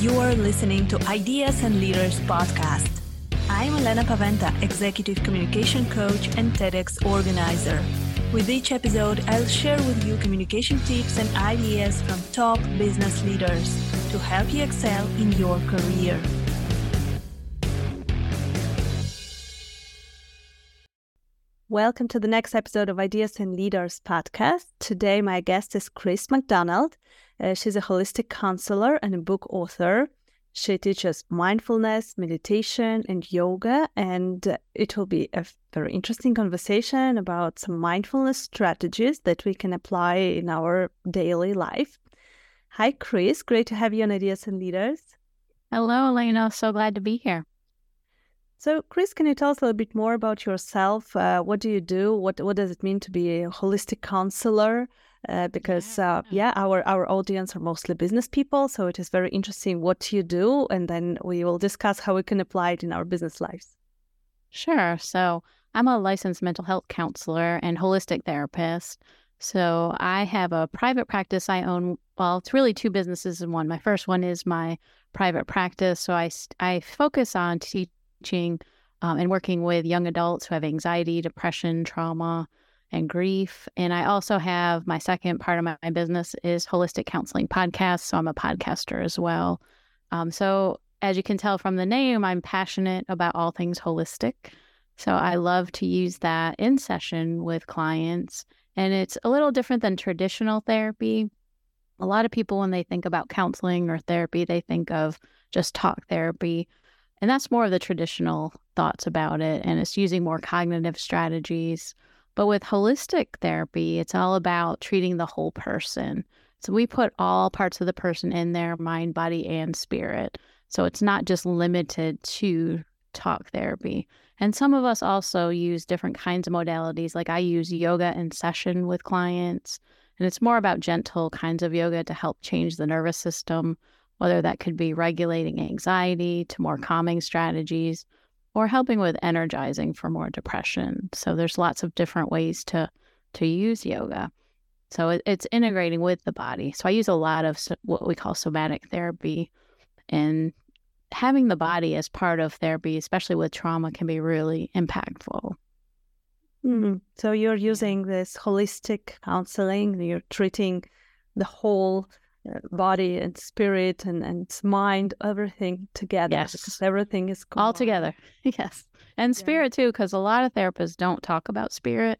You're listening to Ideas and Leaders podcast. I'm Elena Paweta, Executive Communication Coach and TEDx organizer. With each episode, I'll share with you communication tips and ideas from top business leaders to help you excel in your career. Welcome to the next episode of Ideas and Leaders podcast. Today, my guest is Chris McDonald. Uh, she's a holistic counselor and a book author. She teaches mindfulness, meditation, and yoga. And it will be a very interesting conversation about some mindfulness strategies that we can apply in our daily life. Hi, Chris. Great to have you on Ideas and Leaders. Hello, Elena. So glad to be here. So, Chris, can you tell us a little bit more about yourself? Uh, what do you do? What What does it mean to be a holistic counselor? Uh, because uh, yeah, our our audience are mostly business people, so it is very interesting what you do, and then we will discuss how we can apply it in our business lives. Sure. So, I'm a licensed mental health counselor and holistic therapist. So, I have a private practice I own. Well, it's really two businesses in one. My first one is my private practice, so I I focus on teaching teaching um, and working with young adults who have anxiety, depression, trauma, and grief. And I also have my second part of my, my business is holistic counseling podcast. So I'm a podcaster as well. Um, so as you can tell from the name, I'm passionate about all things holistic. So I love to use that in session with clients. And it's a little different than traditional therapy. A lot of people, when they think about counseling or therapy, they think of just talk therapy. And that's more of the traditional thoughts about it. And it's using more cognitive strategies. But with holistic therapy, it's all about treating the whole person. So we put all parts of the person in there mind, body, and spirit. So it's not just limited to talk therapy. And some of us also use different kinds of modalities. Like I use yoga in session with clients, and it's more about gentle kinds of yoga to help change the nervous system whether that could be regulating anxiety to more calming strategies or helping with energizing for more depression. So there's lots of different ways to to use yoga. So it, it's integrating with the body. So I use a lot of what we call somatic therapy and having the body as part of therapy, especially with trauma, can be really impactful. Mm-hmm. So you're using this holistic counseling, you're treating the whole body and spirit and, and mind, everything together. Yes. Because everything is combined. all together. yes. And spirit too, because a lot of therapists don't talk about spirit.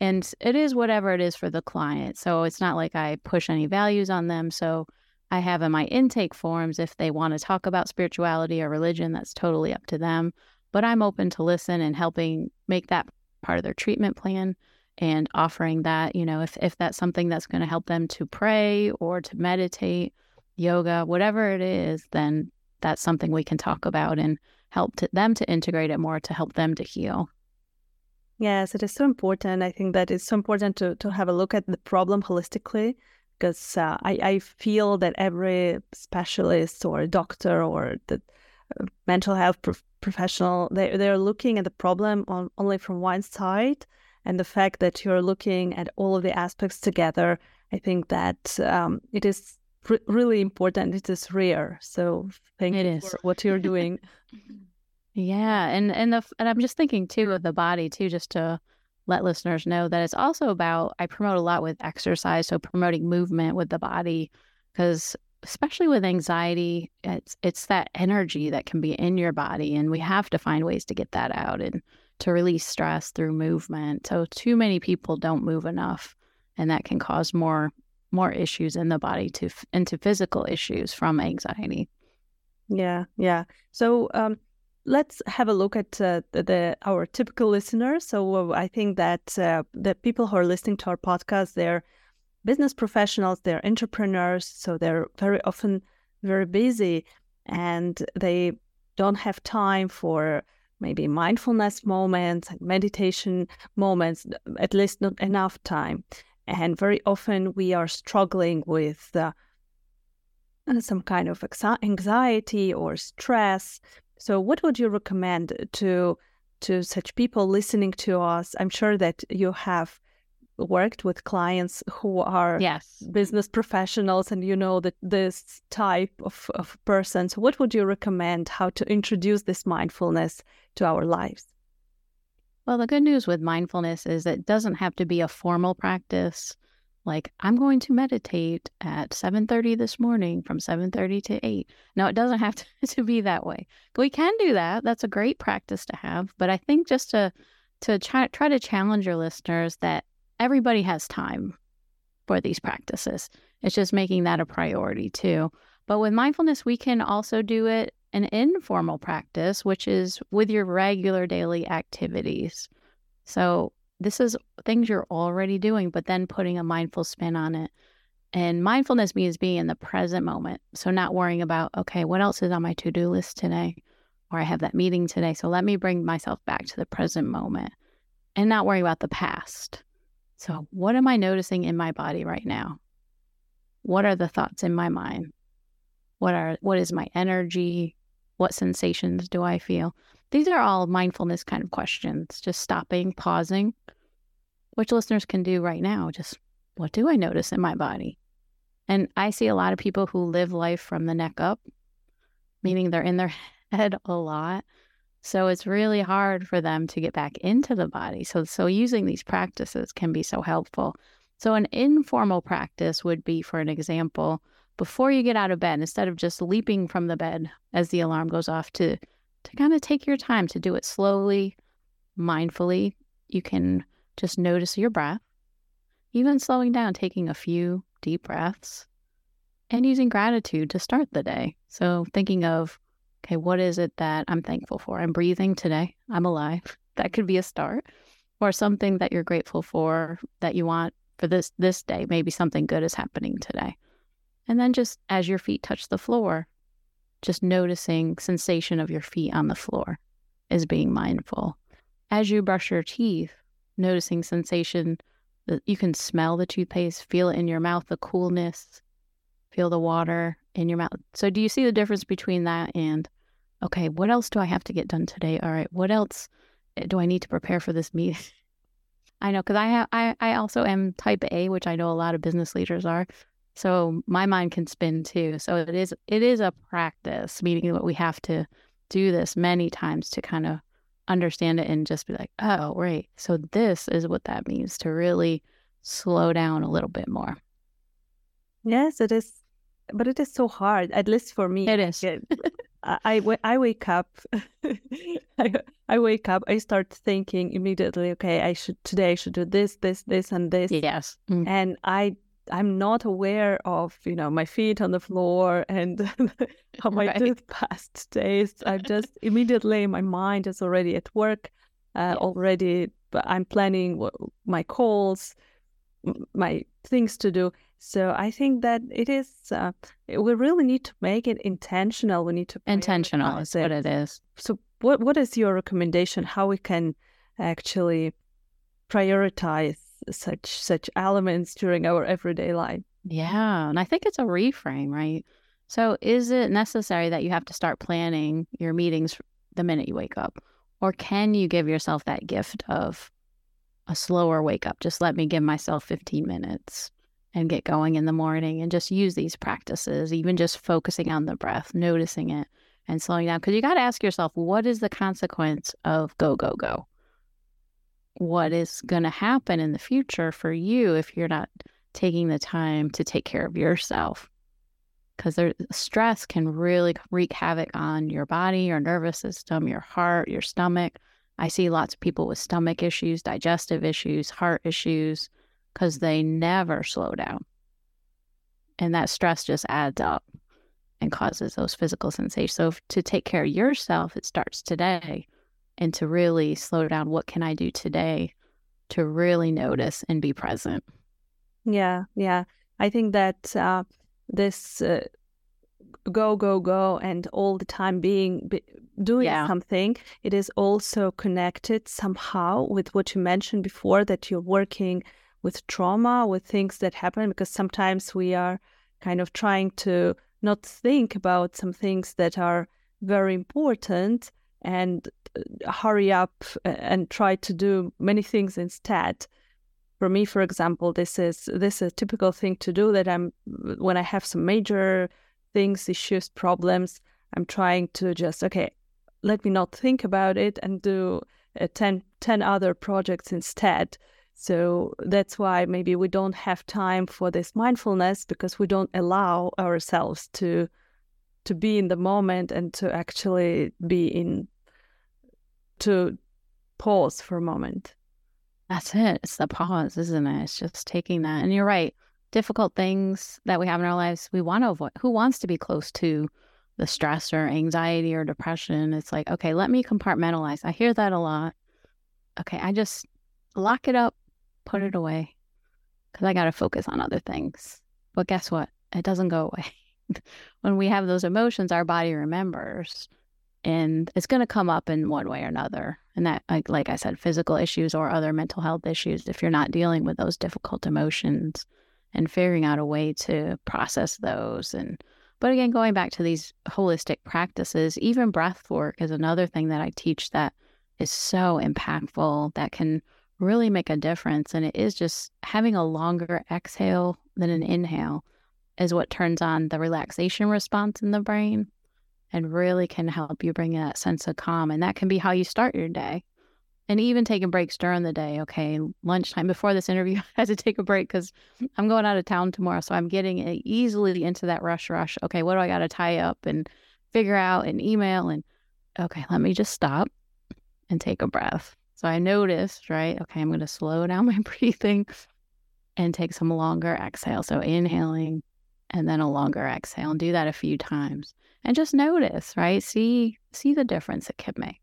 And it is whatever it is for the client. So it's not like I push any values on them. So I have in my intake forms if they want to talk about spirituality or religion, that's totally up to them. But I'm open to listen and helping make that part of their treatment plan and offering that, you know, if, if that's something that's going to help them to pray or to meditate, yoga, whatever it is, then that's something we can talk about and help to, them to integrate it more to help them to heal. Yes, it is so important. I think that it's so important to, to have a look at the problem holistically because uh, I, I feel that every specialist or doctor or the uh, mental health pro- professional, they, they're looking at the problem on, only from one side and the fact that you're looking at all of the aspects together, I think that um, it is r- really important. It is rare. So thank it you is. for what you're doing. yeah, and and the and I'm just thinking too of the body too, just to let listeners know that it's also about I promote a lot with exercise, so promoting movement with the body because especially with anxiety, it's it's that energy that can be in your body, and we have to find ways to get that out and to release stress through movement. So too many people don't move enough, and that can cause more more issues in the body to into physical issues from anxiety. Yeah, yeah. So um, let's have a look at uh, the, the, our typical listeners. So I think that uh, the people who are listening to our podcast, they're business professionals, they're entrepreneurs, so they're very often very busy, and they don't have time for maybe mindfulness moments and meditation moments, at least not enough time. And very often we are struggling with uh, some kind of anxiety or stress. So, what would you recommend to to such people listening to us? I'm sure that you have worked with clients who are yes. business professionals and you know that this type of, of person so what would you recommend how to introduce this mindfulness to our lives? Well the good news with mindfulness is it doesn't have to be a formal practice. Like i'm going to meditate at 7.30 this morning from 7.30 to 8 no it doesn't have to, to be that way. We can do that. That's a great practice to have but i think just to to try, try to challenge your listeners that everybody has time for these practices. It's just making that a priority too. But with mindfulness, we can also do it an informal practice, which is with your regular daily activities. So this is things you're already doing, but then putting a mindful spin on it. And mindfulness means being in the present moment. So not worrying about, okay, what else is on my to do list today? Or I have that meeting today. So let me bring myself back to the present moment and not worry about the past. So, what am I noticing in my body right now? What are the thoughts in my mind? What are what is my energy? What sensations do I feel? These are all mindfulness kind of questions. Just stopping, pausing, which listeners can do right now. Just what do I notice in my body? And I see a lot of people who live life from the neck up, meaning they're in their head a lot. So it's really hard for them to get back into the body. So so using these practices can be so helpful. So an informal practice would be for an example, before you get out of bed, instead of just leaping from the bed as the alarm goes off to to kind of take your time to do it slowly, mindfully. You can just notice your breath, even slowing down, taking a few deep breaths, and using gratitude to start the day. So thinking of okay, what is it that I'm thankful for? I'm breathing today. I'm alive. That could be a start. Or something that you're grateful for that you want for this this day. Maybe something good is happening today. And then just as your feet touch the floor, just noticing sensation of your feet on the floor is being mindful. As you brush your teeth, noticing sensation that you can smell the toothpaste, feel it in your mouth, the coolness, feel the water in your mouth. So do you see the difference between that and okay, what else do I have to get done today? All right, what else eh, do I need to prepare for this meeting? I know because I have I, I also am type A, which I know a lot of business leaders are. So my mind can spin too. So it is it is a practice, meaning that we have to do this many times to kind of understand it and just be like, oh, right. So this is what that means to really slow down a little bit more. Yes, it is. But it is so hard, at least for me. It is. I, I wake up I, I wake up i start thinking immediately okay i should today i should do this this this and this. Yes. Mm. and i i'm not aware of you know my feet on the floor and how my right. toothpaste tastes i'm just immediately my mind is already at work uh, already but i'm planning my calls my things to do so I think that it is, uh, we really need to make it intentional. We need to intentional is what it is. So what what is your recommendation? How we can actually prioritize such such elements during our everyday life? Yeah, and I think it's a reframe, right? So is it necessary that you have to start planning your meetings the minute you wake up, or can you give yourself that gift of a slower wake up? Just let me give myself 15 minutes and get going in the morning and just use these practices, even just focusing on the breath, noticing it and slowing down. Because you got to ask yourself, what is the consequence of go, go, go? What is going to happen in the future for you if you're not taking the time to take care of yourself? Because stress can really wreak havoc on your body, your nervous system, your heart, your stomach. I see lots of people with stomach issues, digestive issues, heart issues because they never slow down. And that stress just adds up and causes those physical sensations. So, to take care of yourself, it starts today. And to really slow down, what can I do today to really notice and be present? Yeah, yeah. I think that uh, this uh, go, go, go, and all the time being be, doing yeah. something, it is also connected somehow with what you mentioned before that you're working with trauma, with things that happen, because sometimes we are kind of trying to not think about some things that are very important and uh, hurry up and try to do many things instead. for me, for example, this is this is a typical thing to do that I'm when I have some major things, issues, problems, I'm trying to just okay, let me not think about it and do uh, 10, 10 other projects instead. So that's why maybe we don't have time for this mindfulness because we don't allow ourselves to to be in the moment and to actually be in to pause for a moment. That's it. It's the pause, isn't it? It's just taking that. And you're right. Difficult things that we have in our lives, we want to avoid. Who wants to be close to the stress or anxiety or depression? It's like, okay, let me compartmentalize. I hear that a lot. Okay, I just lock it up, put mm-hmm. it away because I got to focus on other things. But guess what? It doesn't go away. when we have those emotions, our body remembers and it's going to come up in one way or another. And that, like, like I said, physical issues or other mental health issues, if you're not dealing with those difficult emotions and figuring out a way to process those. And, but again, going back to these holistic practices, even breath work is another thing that I teach that is so impactful that can really make a difference. And it is just having a longer exhale than an inhale is what turns on the relaxation response in the brain and really can help you bring that sense of calm. And that can be how you start your day. And even taking breaks during the day. Okay, lunchtime before this interview, I had to take a break because I'm going out of town tomorrow. So I'm getting easily into that rush, rush. Okay, what do I got to tie up and figure out and email? And okay, let me just stop and take a breath. So I noticed, right? Okay, I'm going to slow down my breathing and take some longer exhale. So inhaling and then a longer exhale and do that a few times and just notice, right? See see the difference it can make.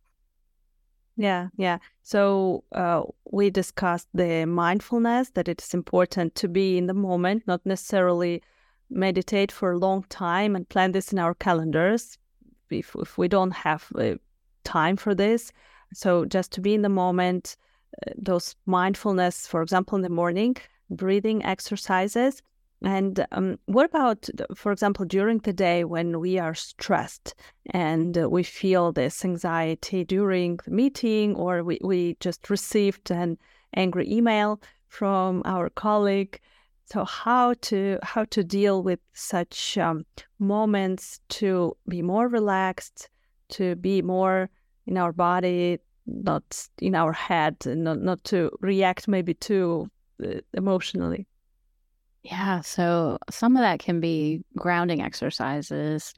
Yeah, yeah. So uh, we discussed the mindfulness that it's important to be in the moment, not necessarily meditate for a long time and plan this in our calendars if, if we don't have uh, time for this. So just to be in the moment, uh, those mindfulness, for example, in the morning, breathing exercises and um, what about, for example, during the day when we are stressed and we feel this anxiety during the meeting, or we, we just received an angry email from our colleague? So how to how to deal with such um, moments to be more relaxed, to be more in our body, not in our head, and not, not to react maybe too uh, emotionally. Yeah. So some of that can be grounding exercises,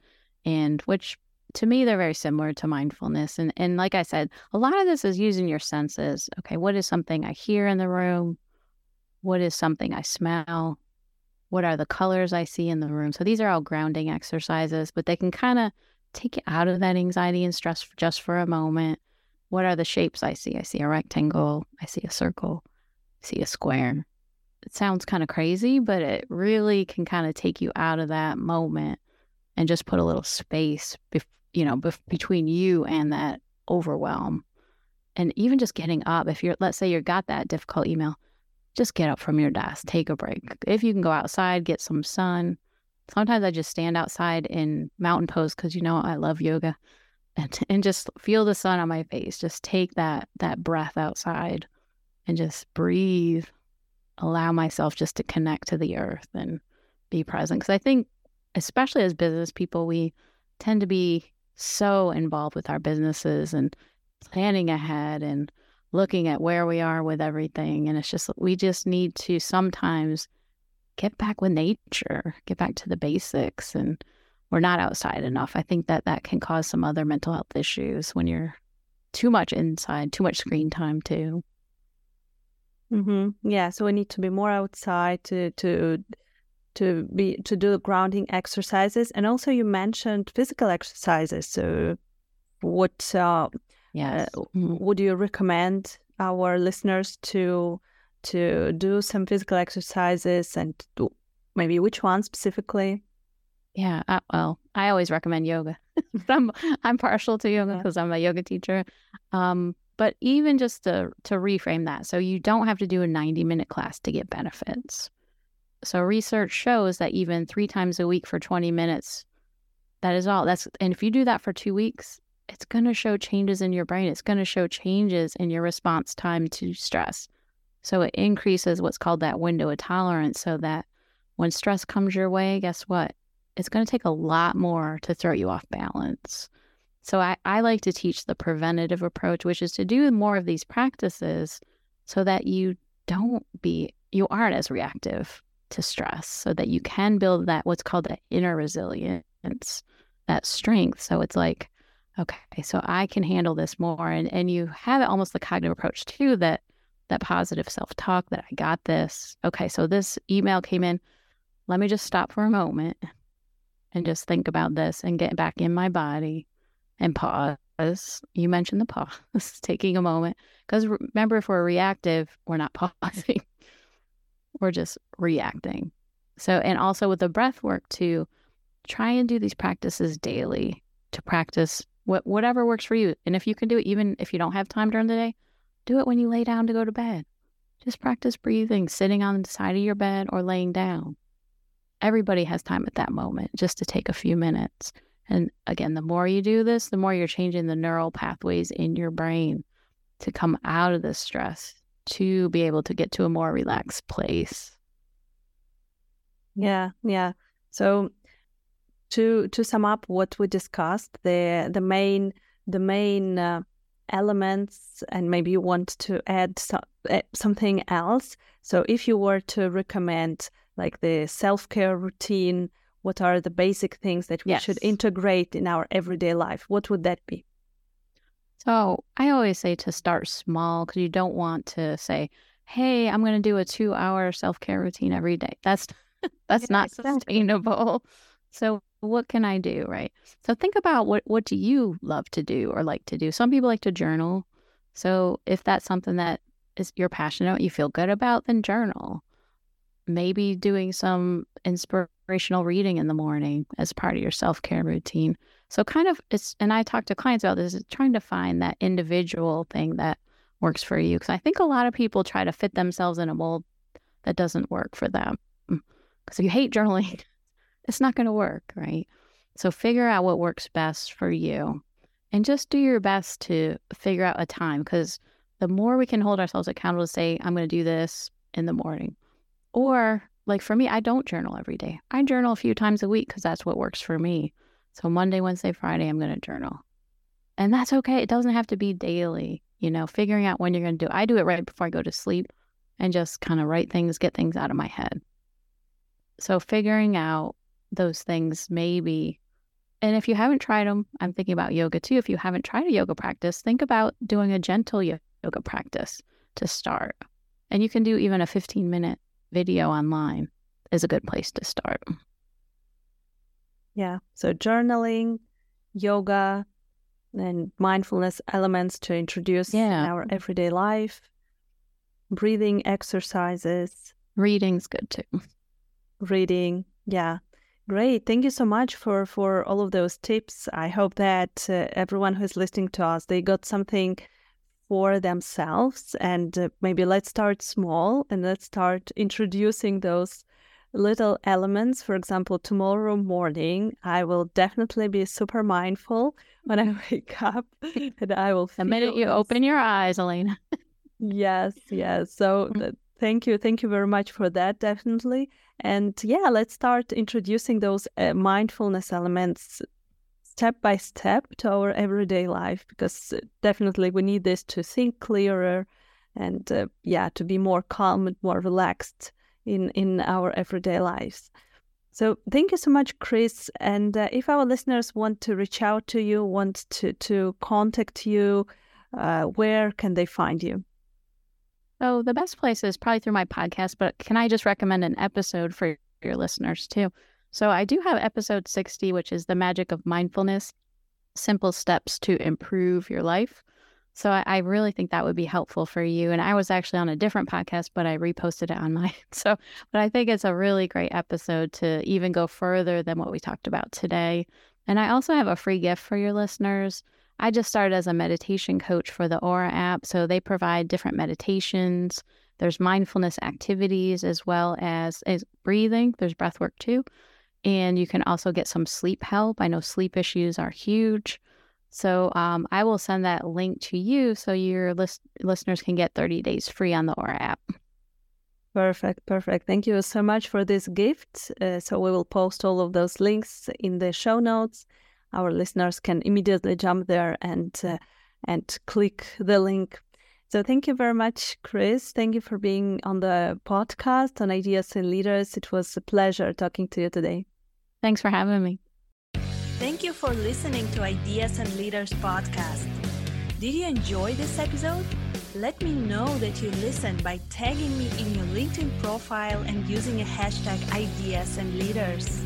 and which to me, they're very similar to mindfulness. And, and like I said, a lot of this is using your senses. Okay. What is something I hear in the room? What is something I smell? What are the colors I see in the room? So these are all grounding exercises, but they can kind of take it out of that anxiety and stress just for a moment. What are the shapes I see? I see a rectangle, I see a circle, I see a square it sounds kind of crazy, but it really can kind of take you out of that moment and just put a little space, bef- you know, bef- between you and that overwhelm. And even just getting up, if you're, let's say you got that difficult email, just get up from your desk, take a break. If you can go outside, get some sun. Sometimes I just stand outside in mountain pose because you know I love yoga, and and just feel the sun on my face. Just take that that breath outside, and just breathe allow myself just to connect to the earth and be present. Because I think, especially as business people, we tend to be so involved with our businesses and planning ahead and looking at where we are with everything. And it's just, we just need to sometimes get back with nature, get back to the basics. And we're not outside enough. I think that that can cause some other mental health issues when you're too much inside, too much screen time, too. Mm-hmm. Yeah, so we need to be more outside to to to be to do grounding exercises, and also you mentioned physical exercises. So, what uh, yes. Uh, would you recommend our listeners to to do some physical exercises, and do, maybe which one specifically? Yeah, uh, well, I always recommend yoga. I'm I'm partial to yoga because I'm a yoga teacher. Um, but even just to, to reframe that, so you don't have to do a 90 minute class to get benefits. So research shows that even three times a week for 20 minutes, that is all. That's and if you do that for two weeks, it's going to show changes in your brain. It's going to show changes in your response time to stress. So it increases what's called that window of tolerance so that when stress comes your way, guess what? It's going to take a lot more to throw you off balance. So I, I like to teach the preventative approach, which is to do more of these practices so that you don't be, you aren't as reactive to stress, so that you can build that what's called that inner resilience, that strength. So it's like, okay, so I can handle this more. And and you have almost the cognitive approach too, that that positive self-talk that I got this. Okay, so this email came in. Let me just stop for a moment and just think about this and get back in my body and pause. You mentioned the pause, taking a moment. Because remember, if we're reactive, we're not pausing, we're just reacting. So, and also with the breath work too, try and do these practices daily to practice what, whatever works for you. And if you can do it, even if you don't have time during the day, do it when you lay down to go to bed. Just practice breathing, sitting on the side of your bed or laying down. Everybody has time at that moment just to take a few minutes. And again, the more you do this, the more you're changing the neural pathways in your brain to come out of this stress to be able to get to a more relaxed place. Yeah, yeah. So to to sum up what we discussed, the the main the main uh, elements, and maybe you want to add so, uh, something else. So if you were to recommend like the self care routine what are the basic things that we yes. should integrate in our everyday life? What would that be? So I always say to start small because you don't want to say, "Hey, I'm going to do a two-hour self-care routine every day." That's that's yeah, not exactly. sustainable. So what can I do, right? So think about what what do you love to do or like to do? Some people like to journal. So if that's something that is you're passionate, you feel good about, then journal maybe doing some inspirational reading in the morning as part of your self care routine. So, kind of, it's, and I talk to clients about this, is trying to find that individual thing that works for you. Because I think a lot of people try to fit themselves in a mold that doesn't work for them. Mm. Because if you hate journaling, it's not going to work, right? So, figure out what works best for you and just do your best to figure out a time. Because the more we can hold ourselves accountable to say, I'm going to do this in the morning or like for me, I don't journal every day. I journal a few times a week because that's what works for me. So Monday, Wednesday, Friday, I'm going to journal. And that's okay. It doesn't have to be daily, you know, figuring out when you're going to do it. I do it right before I go to sleep and just kind of write things, get things out of my head. So figuring out those things maybe and if you haven't tried them, I'm thinking about yoga too. If you haven't tried a yoga practice, think about doing a gentle yoga practice to start. And you can do even a 15 minute video online is a good place to start. Yeah. So journaling, yoga, and mindfulness elements to introduce yeah. in our everyday life, breathing exercises. Reading's good too. Reading. Yeah. Great. Thank you so much for for all of those tips. I hope that uh, everyone who's listening to us they got something for themselves and uh, maybe let's start small and let's start introducing those little elements for example tomorrow morning i will definitely be super mindful when i wake up and i will the minute you open your eyes elena yes yes so mm-hmm. Thank you thank you very much for that definitely. And yeah let's start introducing those uh, mindfulness elements step by step to our everyday life because uh, definitely we need this to think clearer and uh, yeah to be more calm and more relaxed in in our everyday lives. So thank you so much chris. And uh, if our listeners want to reach out to you want to to contact you uh, where can they find you so the best place is probably through my podcast but can i just recommend an episode for your listeners too so I do have episode 60, which is the magic of mindfulness, simple steps to improve your life. So I, I, really think that would be helpful for you. And I was actually on a different podcast, but I reposted it on mine. So, but I think it's a really great episode to even go further than what we talked about today. And I also have a free gift for your listeners. I just started as a meditation coach for the Aura app. So they provide different meditations. There's mindfulness activities as well as, as breathing. There's breath work too. And you can also get some sleep help. I know sleep issues are huge. So um, I will send that link to you so your list- listeners can get 30 days free on the Aura app. Perfect, perfect. Thank you so much for this gift. Uh, so we will post all of those links in the show notes. Our listeners can immediately jump there and uh, and click the link. So thank you very much, Chris. Thank you for being on the podcast on Ideas and Leaders. It was a pleasure talking to you today. Thanks for having me. Thank you for listening to Ideas and Leaders podcast. Did you enjoy this episode? Let me know that you listened by tagging me in your LinkedIn profile and using a hashtag Ideas and Leaders.